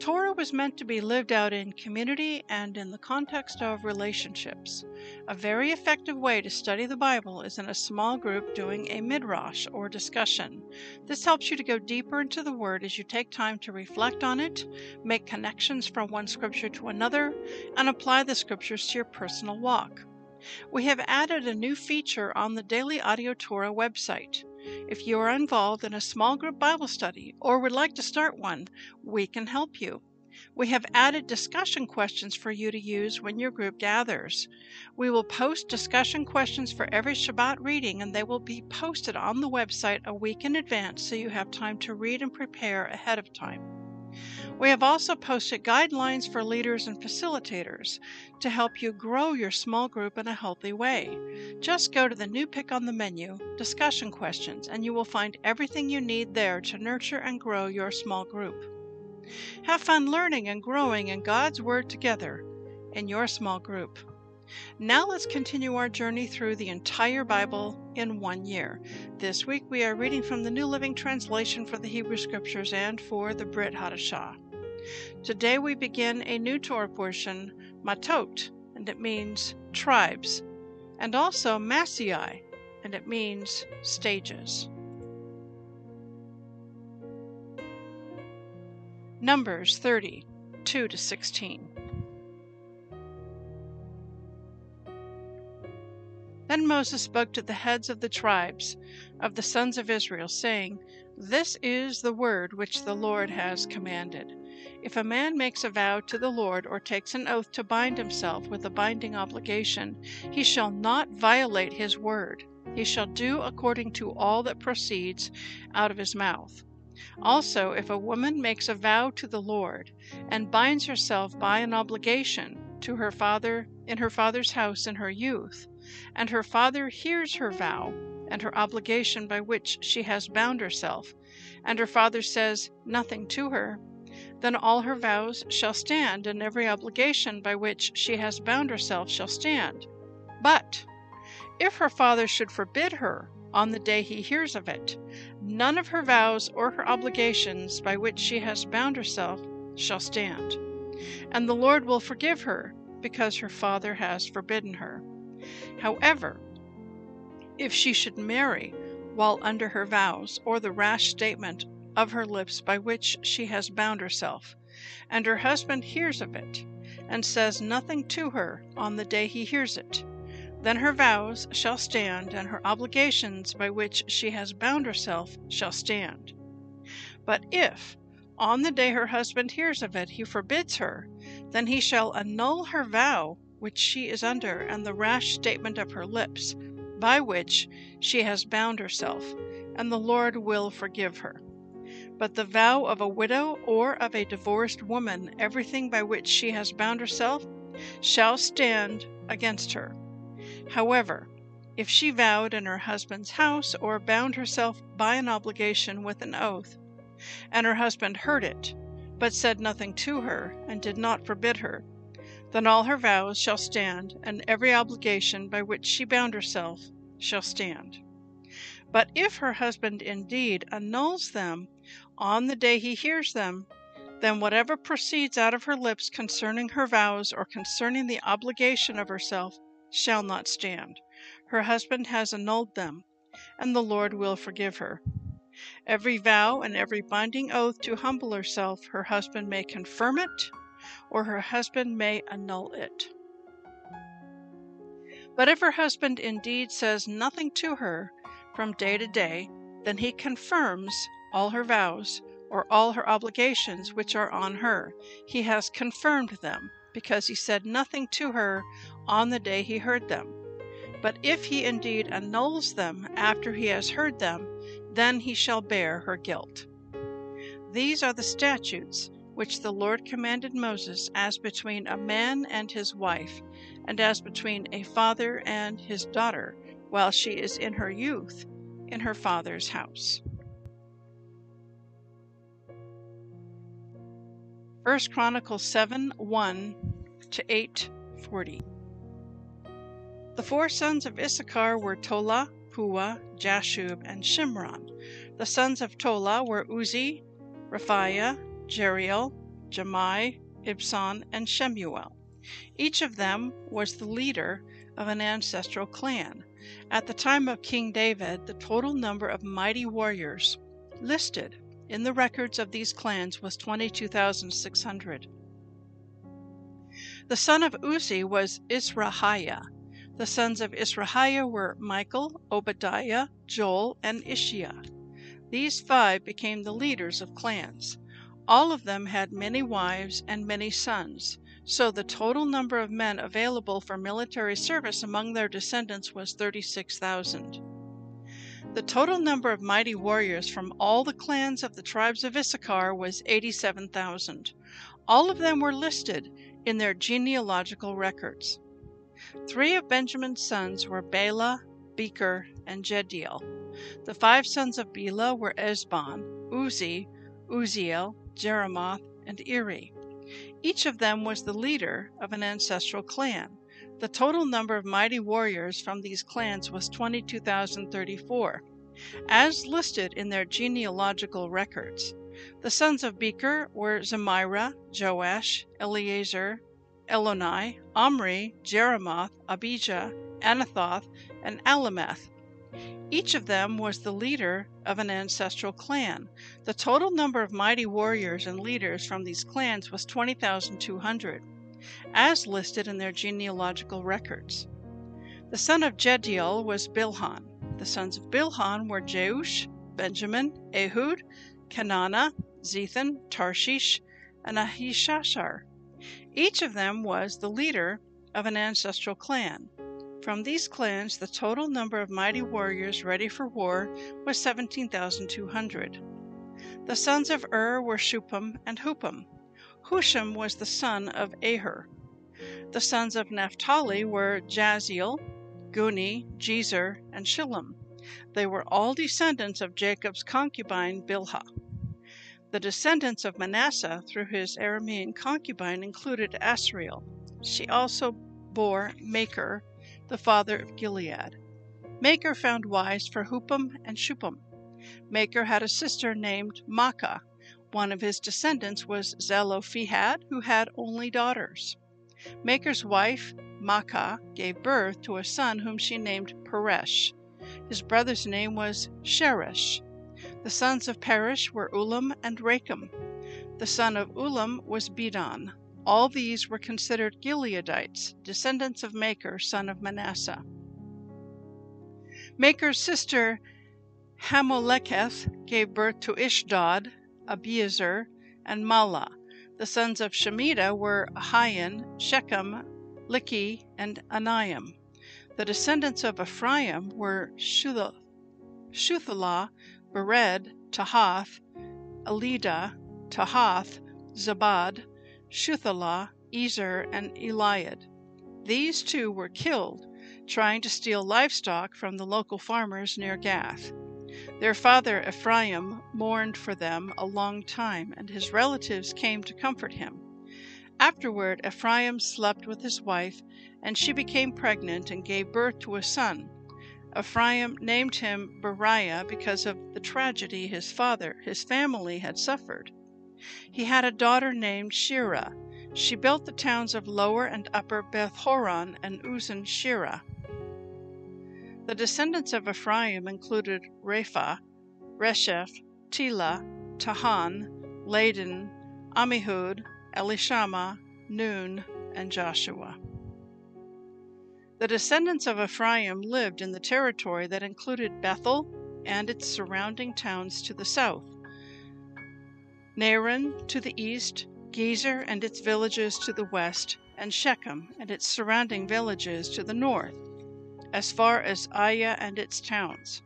Torah was meant to be lived out in community and in the context of relationships. A very effective way to study the Bible is in a small group doing a midrash or discussion. This helps you to go deeper into the Word as you take time to reflect on it, make connections from one scripture to another, and apply the scriptures to your personal walk. We have added a new feature on the Daily Audio Torah website. If you are involved in a small group Bible study or would like to start one, we can help you. We have added discussion questions for you to use when your group gathers. We will post discussion questions for every Shabbat reading, and they will be posted on the website a week in advance so you have time to read and prepare ahead of time. We have also posted guidelines for leaders and facilitators to help you grow your small group in a healthy way. Just go to the new pick on the menu, Discussion Questions, and you will find everything you need there to nurture and grow your small group. Have fun learning and growing in God's Word together in your small group. Now let's continue our journey through the entire Bible in one year. This week we are reading from the New Living Translation for the Hebrew Scriptures and for the Brit Hadashah. Today we begin a new Torah portion, Mattot, and it means tribes, and also Massei, and it means stages. Numbers 30, 2 to 16. Then Moses spoke to the heads of the tribes of the sons of Israel, saying, This is the word which the Lord has commanded. If a man makes a vow to the Lord or takes an oath to bind himself with a binding obligation, he shall not violate his word. He shall do according to all that proceeds out of his mouth. Also, if a woman makes a vow to the Lord and binds herself by an obligation to her father in her father's house in her youth, and her father hears her vow and her obligation by which she has bound herself, and her father says nothing to her, then all her vows shall stand, and every obligation by which she has bound herself shall stand. But if her father should forbid her on the day he hears of it, none of her vows or her obligations by which she has bound herself shall stand. And the Lord will forgive her because her father has forbidden her. However, if she should marry while under her vows, or the rash statement of her lips by which she has bound herself, and her husband hears of it, and says nothing to her on the day he hears it, then her vows shall stand, and her obligations by which she has bound herself shall stand. But if, on the day her husband hears of it, he forbids her, then he shall annul her vow which she is under, and the rash statement of her lips, by which she has bound herself, and the Lord will forgive her. But the vow of a widow or of a divorced woman, everything by which she has bound herself, shall stand against her. However, if she vowed in her husband's house, or bound herself by an obligation with an oath, and her husband heard it, but said nothing to her, and did not forbid her, then all her vows shall stand, and every obligation by which she bound herself shall stand. But if her husband indeed annuls them on the day he hears them, then whatever proceeds out of her lips concerning her vows or concerning the obligation of herself shall not stand. Her husband has annulled them, and the Lord will forgive her. Every vow and every binding oath to humble herself, her husband may confirm it or her husband may annul it. But if her husband indeed says nothing to her from day to day, then he confirms all her vows or all her obligations which are on her. He has confirmed them, because he said nothing to her on the day he heard them. But if he indeed annuls them after he has heard them, then he shall bear her guilt. These are the statutes which the Lord commanded Moses as between a man and his wife, and as between a father and his daughter, while she is in her youth in her father's house. 1 Chronicles 7 1 to 8 40. The four sons of Issachar were Tola, Puah, Jashub, and Shimron. The sons of Tola were Uzzi, Rephaiah, Jeriel, Jahmai, Ibsam, and Shemuel. Each of them was the leader of an ancestral clan. At the time of King David, the total number of mighty warriors listed in the records of these clans was 22,600. The son of Uzzi was Izrahiah. The sons of Izrahiah were Michael, Obadiah, Joel, and Isshiah. These five became the leaders of clans. All of them had many wives and many sons, so the total number of men available for military service among their descendants was 36,000. The total number of mighty warriors from all the clans of the tribes of Issachar was 87,000. All of them were listed in their genealogical records. Three of Benjamin's sons were Bela, Becher, and Jediel. The five sons of Bela were Ezbon, Uzzi, Uzziel, Jeremoth, and Eri. Each of them was the leader of an ancestral clan. The total number of mighty warriors from these clans was 22,034, as listed in their genealogical records. The sons of Becher were Zemira, Joash, Eleazar, Eloni, Omri, Jeremoth, Abijah, Anathoth, and Alemeth. Each of them was the leader of an ancestral clan. The total number of mighty warriors and leaders from these clans was 20,200 as listed in their genealogical records. The son of Jediel was Bilhan. The sons of Bilhan were Jeush, Benjamin, Ehud, Kenana, Zethan, Tarshish, and Ahishashar. Each of them was the leader of an ancestral clan. From these clans, the total number of mighty warriors ready for war was 17,200. The sons of Ur were Shupam and Hupam. Husham was the son of Aher. The sons of Naphtali were Jaziel, Guni, Jezer, and Shillem. They were all descendants of Jacob's concubine Bilhah. The descendants of Manasseh through his Aramean concubine included Asriel. She also bore Makir, the father of Gilead. Makir found wives for Hupam and Shupam. Makir had a sister named Maacah, one of his descendants was Zelophehad, who had only daughters. Makir's wife, Maacah, gave birth to a son whom she named Peresh. His brother's name was Sheresh. The sons of Peresh were Ulam and Rakem. The son of Ulam was Bedan. All these were considered Gileadites, descendants of Makir, son of Manasseh. Makir's sister Hammoleketh gave birth to Ishdod, Abiezer, and Mahlah. The sons of Shemida were Ahian, Shechem, Likhi, and Aniam. The descendants of Ephraim were Shuthelah, Bered, Tahath, Elida, Tahath, Zabad, Shuthelah, Ezer, and Eliad. These two were killed trying to steal livestock from the local farmers near Gath. Their father Ephraim mourned for them a long time, and his relatives came to comfort him. Afterward, Ephraim slept with his wife, and she became pregnant and gave birth to a son. Ephraim named him Beriah because of the tragedy his father, his family, had suffered. He had a daughter named Sheerah. She built the towns of Lower and Upper Beth Horon and Uzzen Shirah. The descendants of Ephraim included Repha, Resheph, Tela, Tahan, Ladan, Amihud, Elishama, Nun, and Joshua. The descendants of Ephraim lived in the territory that included Bethel and its surrounding towns to the south, Naaran to the east, Gezer and its villages to the west, and Shechem and its surrounding villages to the north, as far as Ayyah and its towns.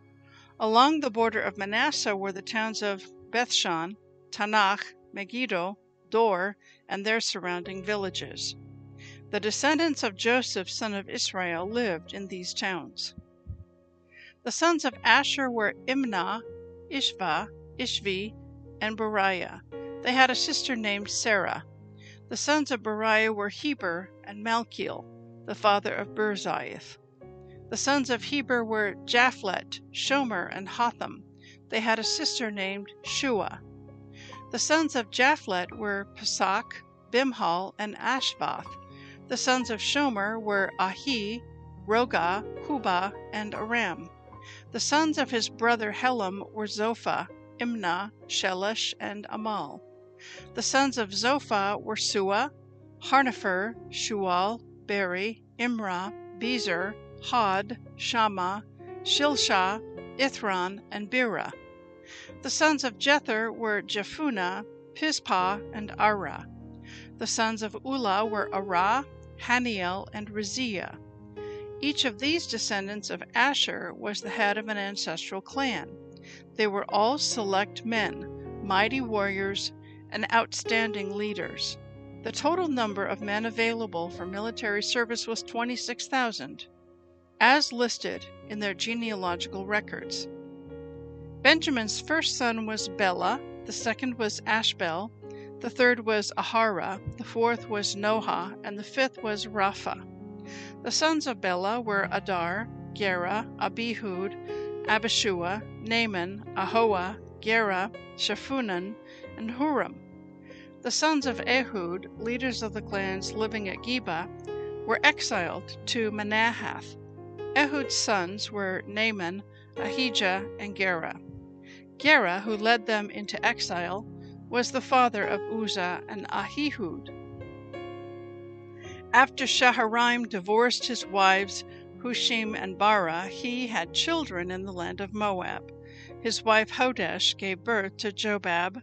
Along the border of Manasseh were the towns of Bethshan, Taanach, Megiddo, Dor, and their surrounding villages. The descendants of Joseph, son of Israel, lived in these towns. The sons of Asher were Imnah, Ishva, Ishvi, and Beriah. They had a sister named Sarah. The sons of Beriah were Heber and Malchiel, the father of Birzaith. The sons of Heber were Japhlet, Shomer, and Hotham. They had a sister named Shua. The sons of Japhlet were Pesach, Bimhal, and Ashvath. The sons of Shomer were Ahi, Roga, Hubah, and Aram. The sons of his brother Helam were Zophah, Imnah, Shelesh, and Amal. The sons of Zophah were Sua, Harnepher, Shual, Beri, Imrah, Bezer, Hod, Shama, Shilshah, Ithran, and Bera. The sons of Jether were Jephunneh, Pispah, and Arah. The sons of Ulah were Arah, Haniel, and Raziah. Each of these descendants of Asher was the head of an ancestral clan. They were all select men, mighty warriors, and outstanding leaders. The total number of men available for military service was 26,000, as listed in their genealogical records. Benjamin's first son was Bela, the second was Ashbel, the third was Ahara, the fourth was Nohah, and the fifth was Rapha. The sons of Bela were Adar, Gera, Abihud, Abishua, Naaman, Ahoah, Gera, Shaphunan, and Huram. The sons of Ehud, leaders of the clans living at Geba, were exiled to Manahath. Ehud's sons were Naaman, Ahijah, and Gera. Gera, who led them into exile, was the father of Uzzah and Ahihud. After Shaharaim divorced his wives Hushim and Bara, he had children in the land of Moab. His wife Hodesh gave birth to Jobab,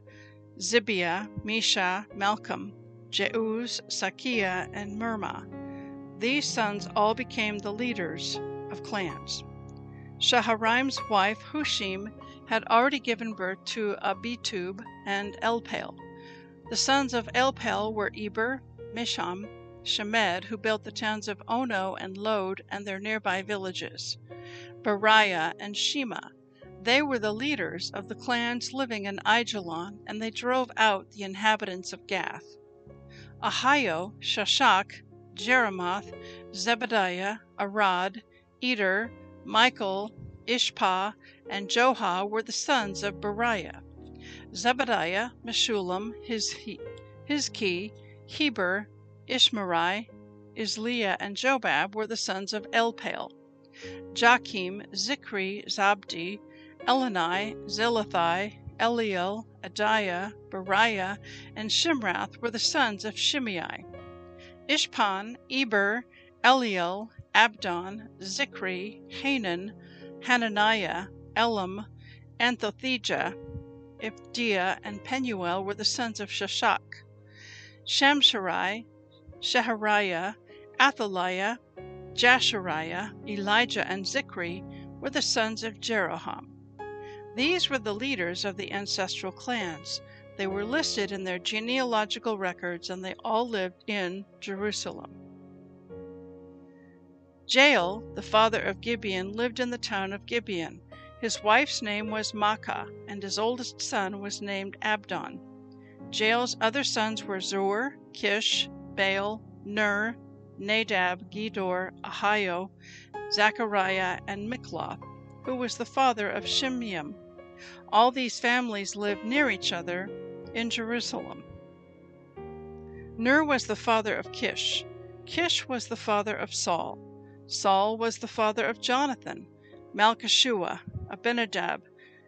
Zibiah, Mesha, Malcam, Jeuz, Sakiah, and Mirmah. These sons all became the leaders of clans. Shaharaim's wife Hushim had already given birth to Abitub and Elpaal. The sons of Elpaal were Eber, Misham, Shemed, who built the towns of Ono and Lod and their nearby villages, Beriah and Shema. They were the leaders of the clans living in Aijalon, and they drove out the inhabitants of Gath. Ahio, Shashak, Jeremoth, Zebadiah, Arad, Eder, Michael, Ishpah, and Johah were the sons of Beriah. Zebadiah, Meshullam, Hizki, Heber, Ishmerai, Izliah, and Jobab were the sons of Elpaal. Jachim, Zikri, Zabdi, Elani, Zelathai, Eliel, Adiah, Beriah, and Shimrath were the sons of Shimei. Ishpan, Eber, Eliel, Abdon, Zichri, Hanan, Hananiah, Elam, Anthothijah, Ipdiah, and Penuel were the sons of Shashak. Shamsharai, Shehariah, Athaliah, Jashariah, Elijah, and Zichri were the sons of Jeroham. These were the leaders of the ancestral clans. They were listed in their genealogical records and they all lived in Jerusalem. Jael, the father of Gibeon, lived in the town of Gibeon. His wife's name was Maacah, and his oldest son was named Abdon. Jael's other sons were Zur, Kish, Baal, Ner, Nadab, Gedor, Ahio, Zechariah, and Mikloth, who was the father of Shimeam. All these families lived near each other in Jerusalem. Ner was the father of Kish. Kish was the father of Saul. Saul was the father of Jonathan, Malchishua, Abinadab,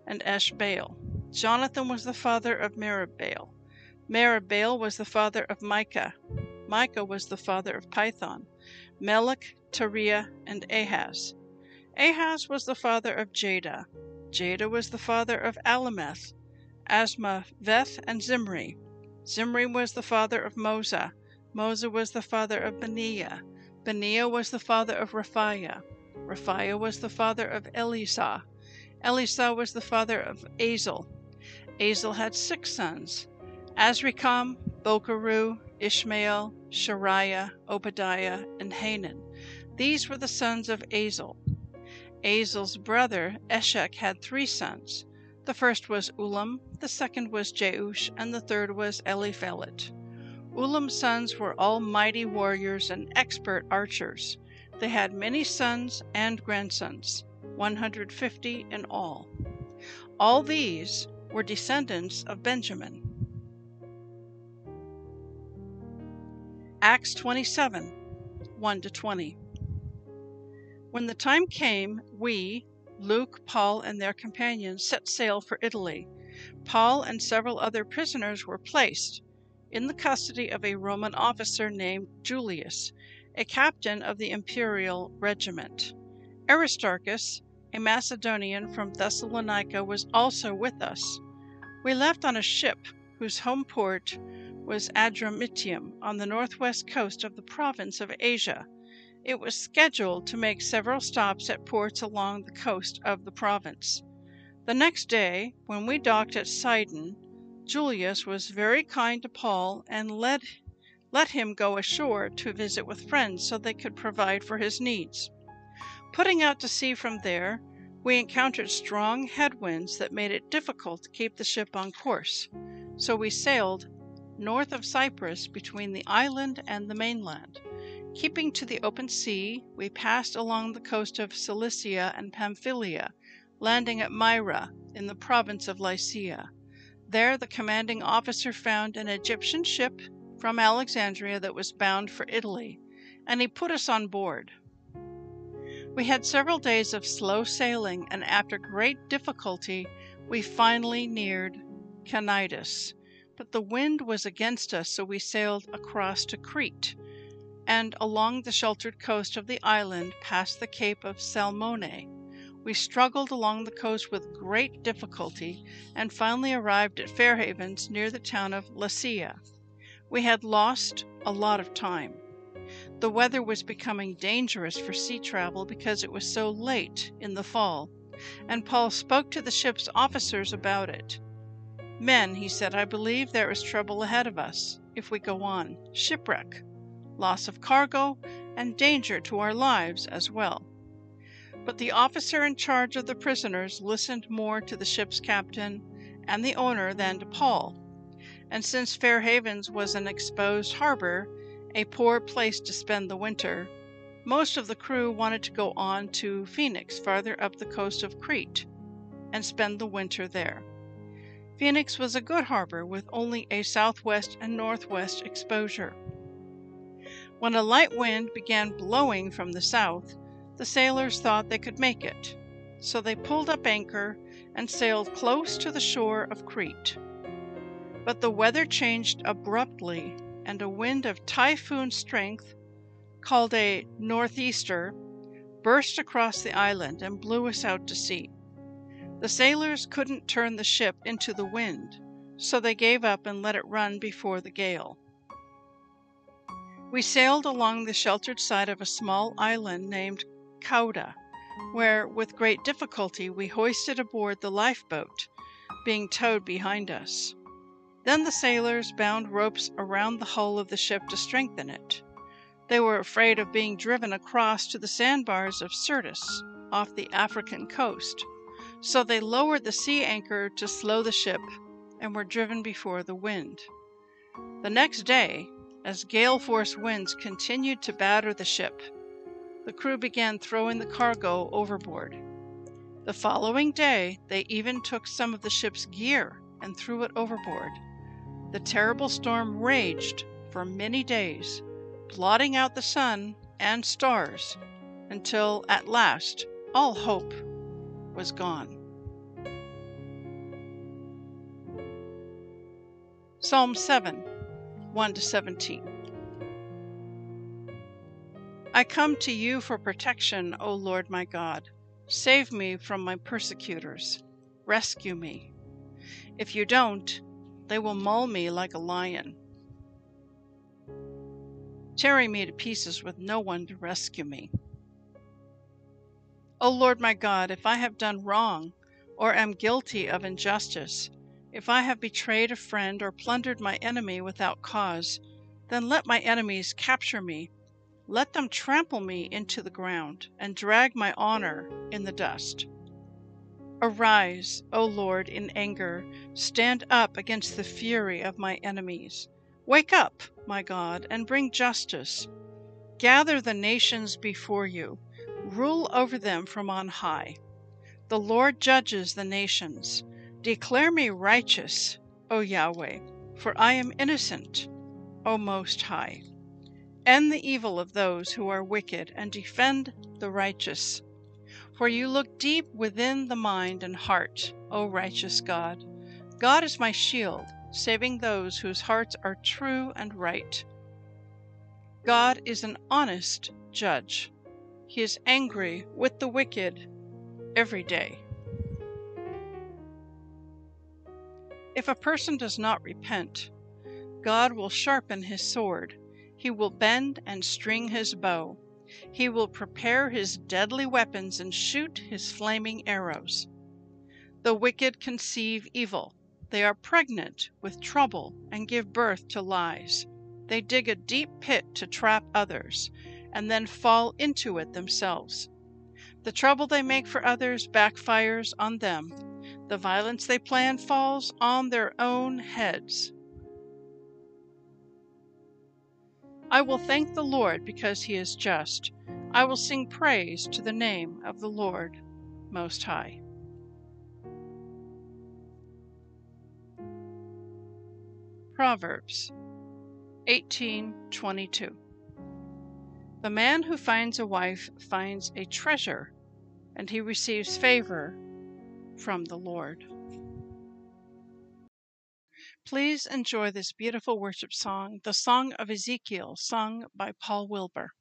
and Eshbaal. Jonathan was the father of Meribbaal. Meribbaal was the father of Micah. Micah was the father of Pithon, Melech, Tariah, and Ahaz. Ahaz was the father of Jada. Jada was the father of Alemeth, Azmaveth, and Zimri. Zimri was the father of Moza. Moza was the father of Beniah. Beniah was the father of Rephaiah. Rephaiah was the father of Elisah. Elisah was the father of Azel. Azel had six sons Azrikam, Bokeru, Ishmael, Shariah, Obadiah, and Hanan. These were the sons of Azel. Azel's brother Eshek had three sons. The first was Ulam, the second was Jeush, and the third was Eliphelet. Ulam's sons were all mighty warriors and expert archers. They had many sons and grandsons, 150 in all. All these were descendants of Benjamin. Acts 27 1 to 20. When the time came, we, Luke, Paul, and their companions, set sail for Italy. Paul and several other prisoners were placed in the custody of a Roman officer named Julius, a captain of the imperial regiment. Aristarchus, a Macedonian from Thessalonica, was also with us. We left on a ship whose home port was Adramyttium on the northwest coast of the province of Asia. It was scheduled to make several stops at ports along the coast of the province. The next day, when we docked at Sidon, Julius was very kind to Paul and let, let him go ashore to visit with friends so they could provide for his needs. Putting out to sea from there, we encountered strong headwinds that made it difficult to keep the ship on course, so we sailed north of Cyprus between the island and the mainland. Keeping to the open sea, we passed along the coast of Cilicia and Pamphylia, landing at Myra in the province of Lycia. There, the commanding officer found an Egyptian ship from Alexandria that was bound for Italy, and he put us on board. We had several days of slow sailing, and after great difficulty, we finally neared Cnidus but the wind was against us, so we sailed across to Crete, and along the sheltered coast of the island past the Cape of Salmone. We struggled along the coast with great difficulty and finally arrived at Fair Havens near the town of Lasea. We had lost a lot of time. The weather was becoming dangerous for sea travel because it was so late in the fall, and Paul spoke to the ship's officers about it. Men, he said, I believe there is trouble ahead of us if we go on shipwreck, loss of cargo, and danger to our lives as well. But the officer in charge of the prisoners listened more to the ship's captain and the owner than to Paul. And since Fair Havens was an exposed harbor, a poor place to spend the winter, most of the crew wanted to go on to Phoenix, farther up the coast of Crete, and spend the winter there. Phoenix was a good harbor with only a southwest and northwest exposure. When a light wind began blowing from the south, the sailors thought they could make it, so they pulled up anchor and sailed close to the shore of Crete. But the weather changed abruptly, and a wind of typhoon strength, called a northeaster, burst across the island and blew us out to sea. The sailors couldn't turn the ship into the wind, so they gave up and let it run before the gale. We sailed along the sheltered side of a small island named Cauda, where with great difficulty we hoisted aboard the lifeboat, being towed behind us. Then the sailors bound ropes around the hull of the ship to strengthen it. They were afraid of being driven across to the sandbars of Syrtis off the African coast. So they lowered the sea anchor to slow the ship and were driven before the wind. The next day, as gale force winds continued to batter the ship, the crew began throwing the cargo overboard. The following day, they even took some of the ship's gear and threw it overboard. The terrible storm raged for many days, blotting out the sun and stars until at last all hope was gone. Psalm 7 1 to 17. I come to you for protection, O Lord my God. Save me from my persecutors. Rescue me. If you don't, they will maul me like a lion, tearing me to pieces with no one to rescue me. O Lord my God, if I have done wrong or am guilty of injustice, if I have betrayed a friend or plundered my enemy without cause, then let my enemies capture me. Let them trample me into the ground and drag my honor in the dust. Arise, O Lord, in anger. Stand up against the fury of my enemies. Wake up, my God, and bring justice. Gather the nations before you. Rule over them from on high. The Lord judges the nations. Declare me righteous, O Yahweh, for I am innocent, O Most High. End the evil of those who are wicked and defend the righteous. For you look deep within the mind and heart, O righteous God. God is my shield, saving those whose hearts are true and right. God is an honest judge. He is angry with the wicked every day. If a person does not repent, God will sharpen his sword. He will bend and string his bow. He will prepare his deadly weapons and shoot his flaming arrows. The wicked conceive evil. They are pregnant with trouble and give birth to lies. They dig a deep pit to trap others and then fall into it themselves. The trouble they make for others backfires on them. The violence they plan falls on their own heads. I will thank the Lord because he is just. I will sing praise to the name of the Lord Most High. Proverbs 18:22 The man who finds a wife finds a treasure, and he receives favor from the Lord. Please enjoy this beautiful worship song, the Song of Ezekiel, sung by Paul Wilbur.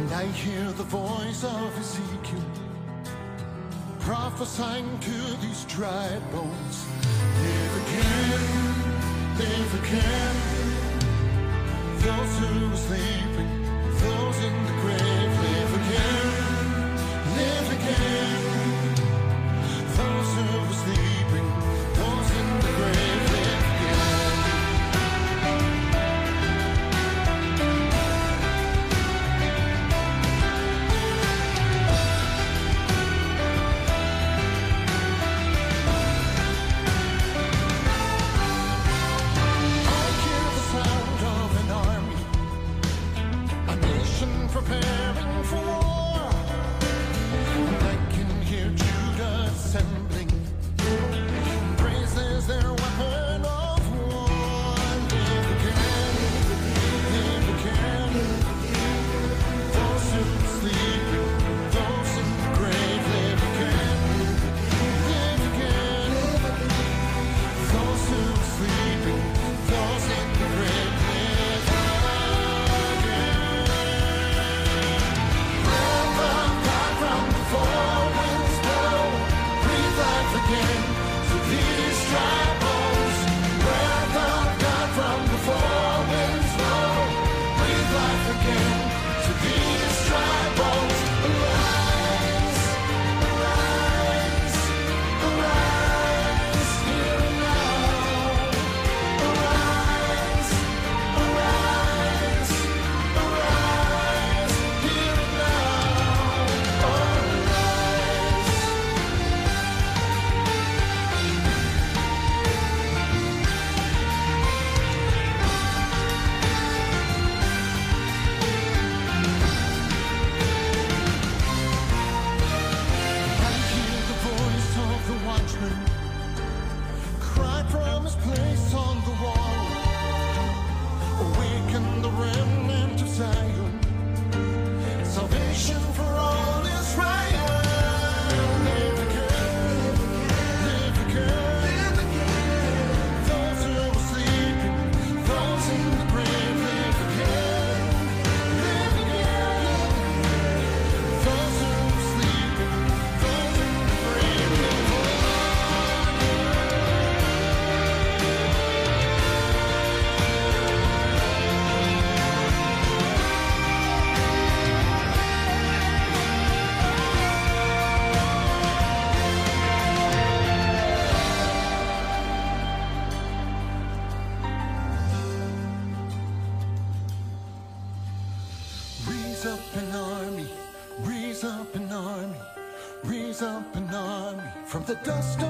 And I hear the voice of Ezekiel prophesying to these dry bones. Live again, live again. Those who are sleeping, those in the grave, the dust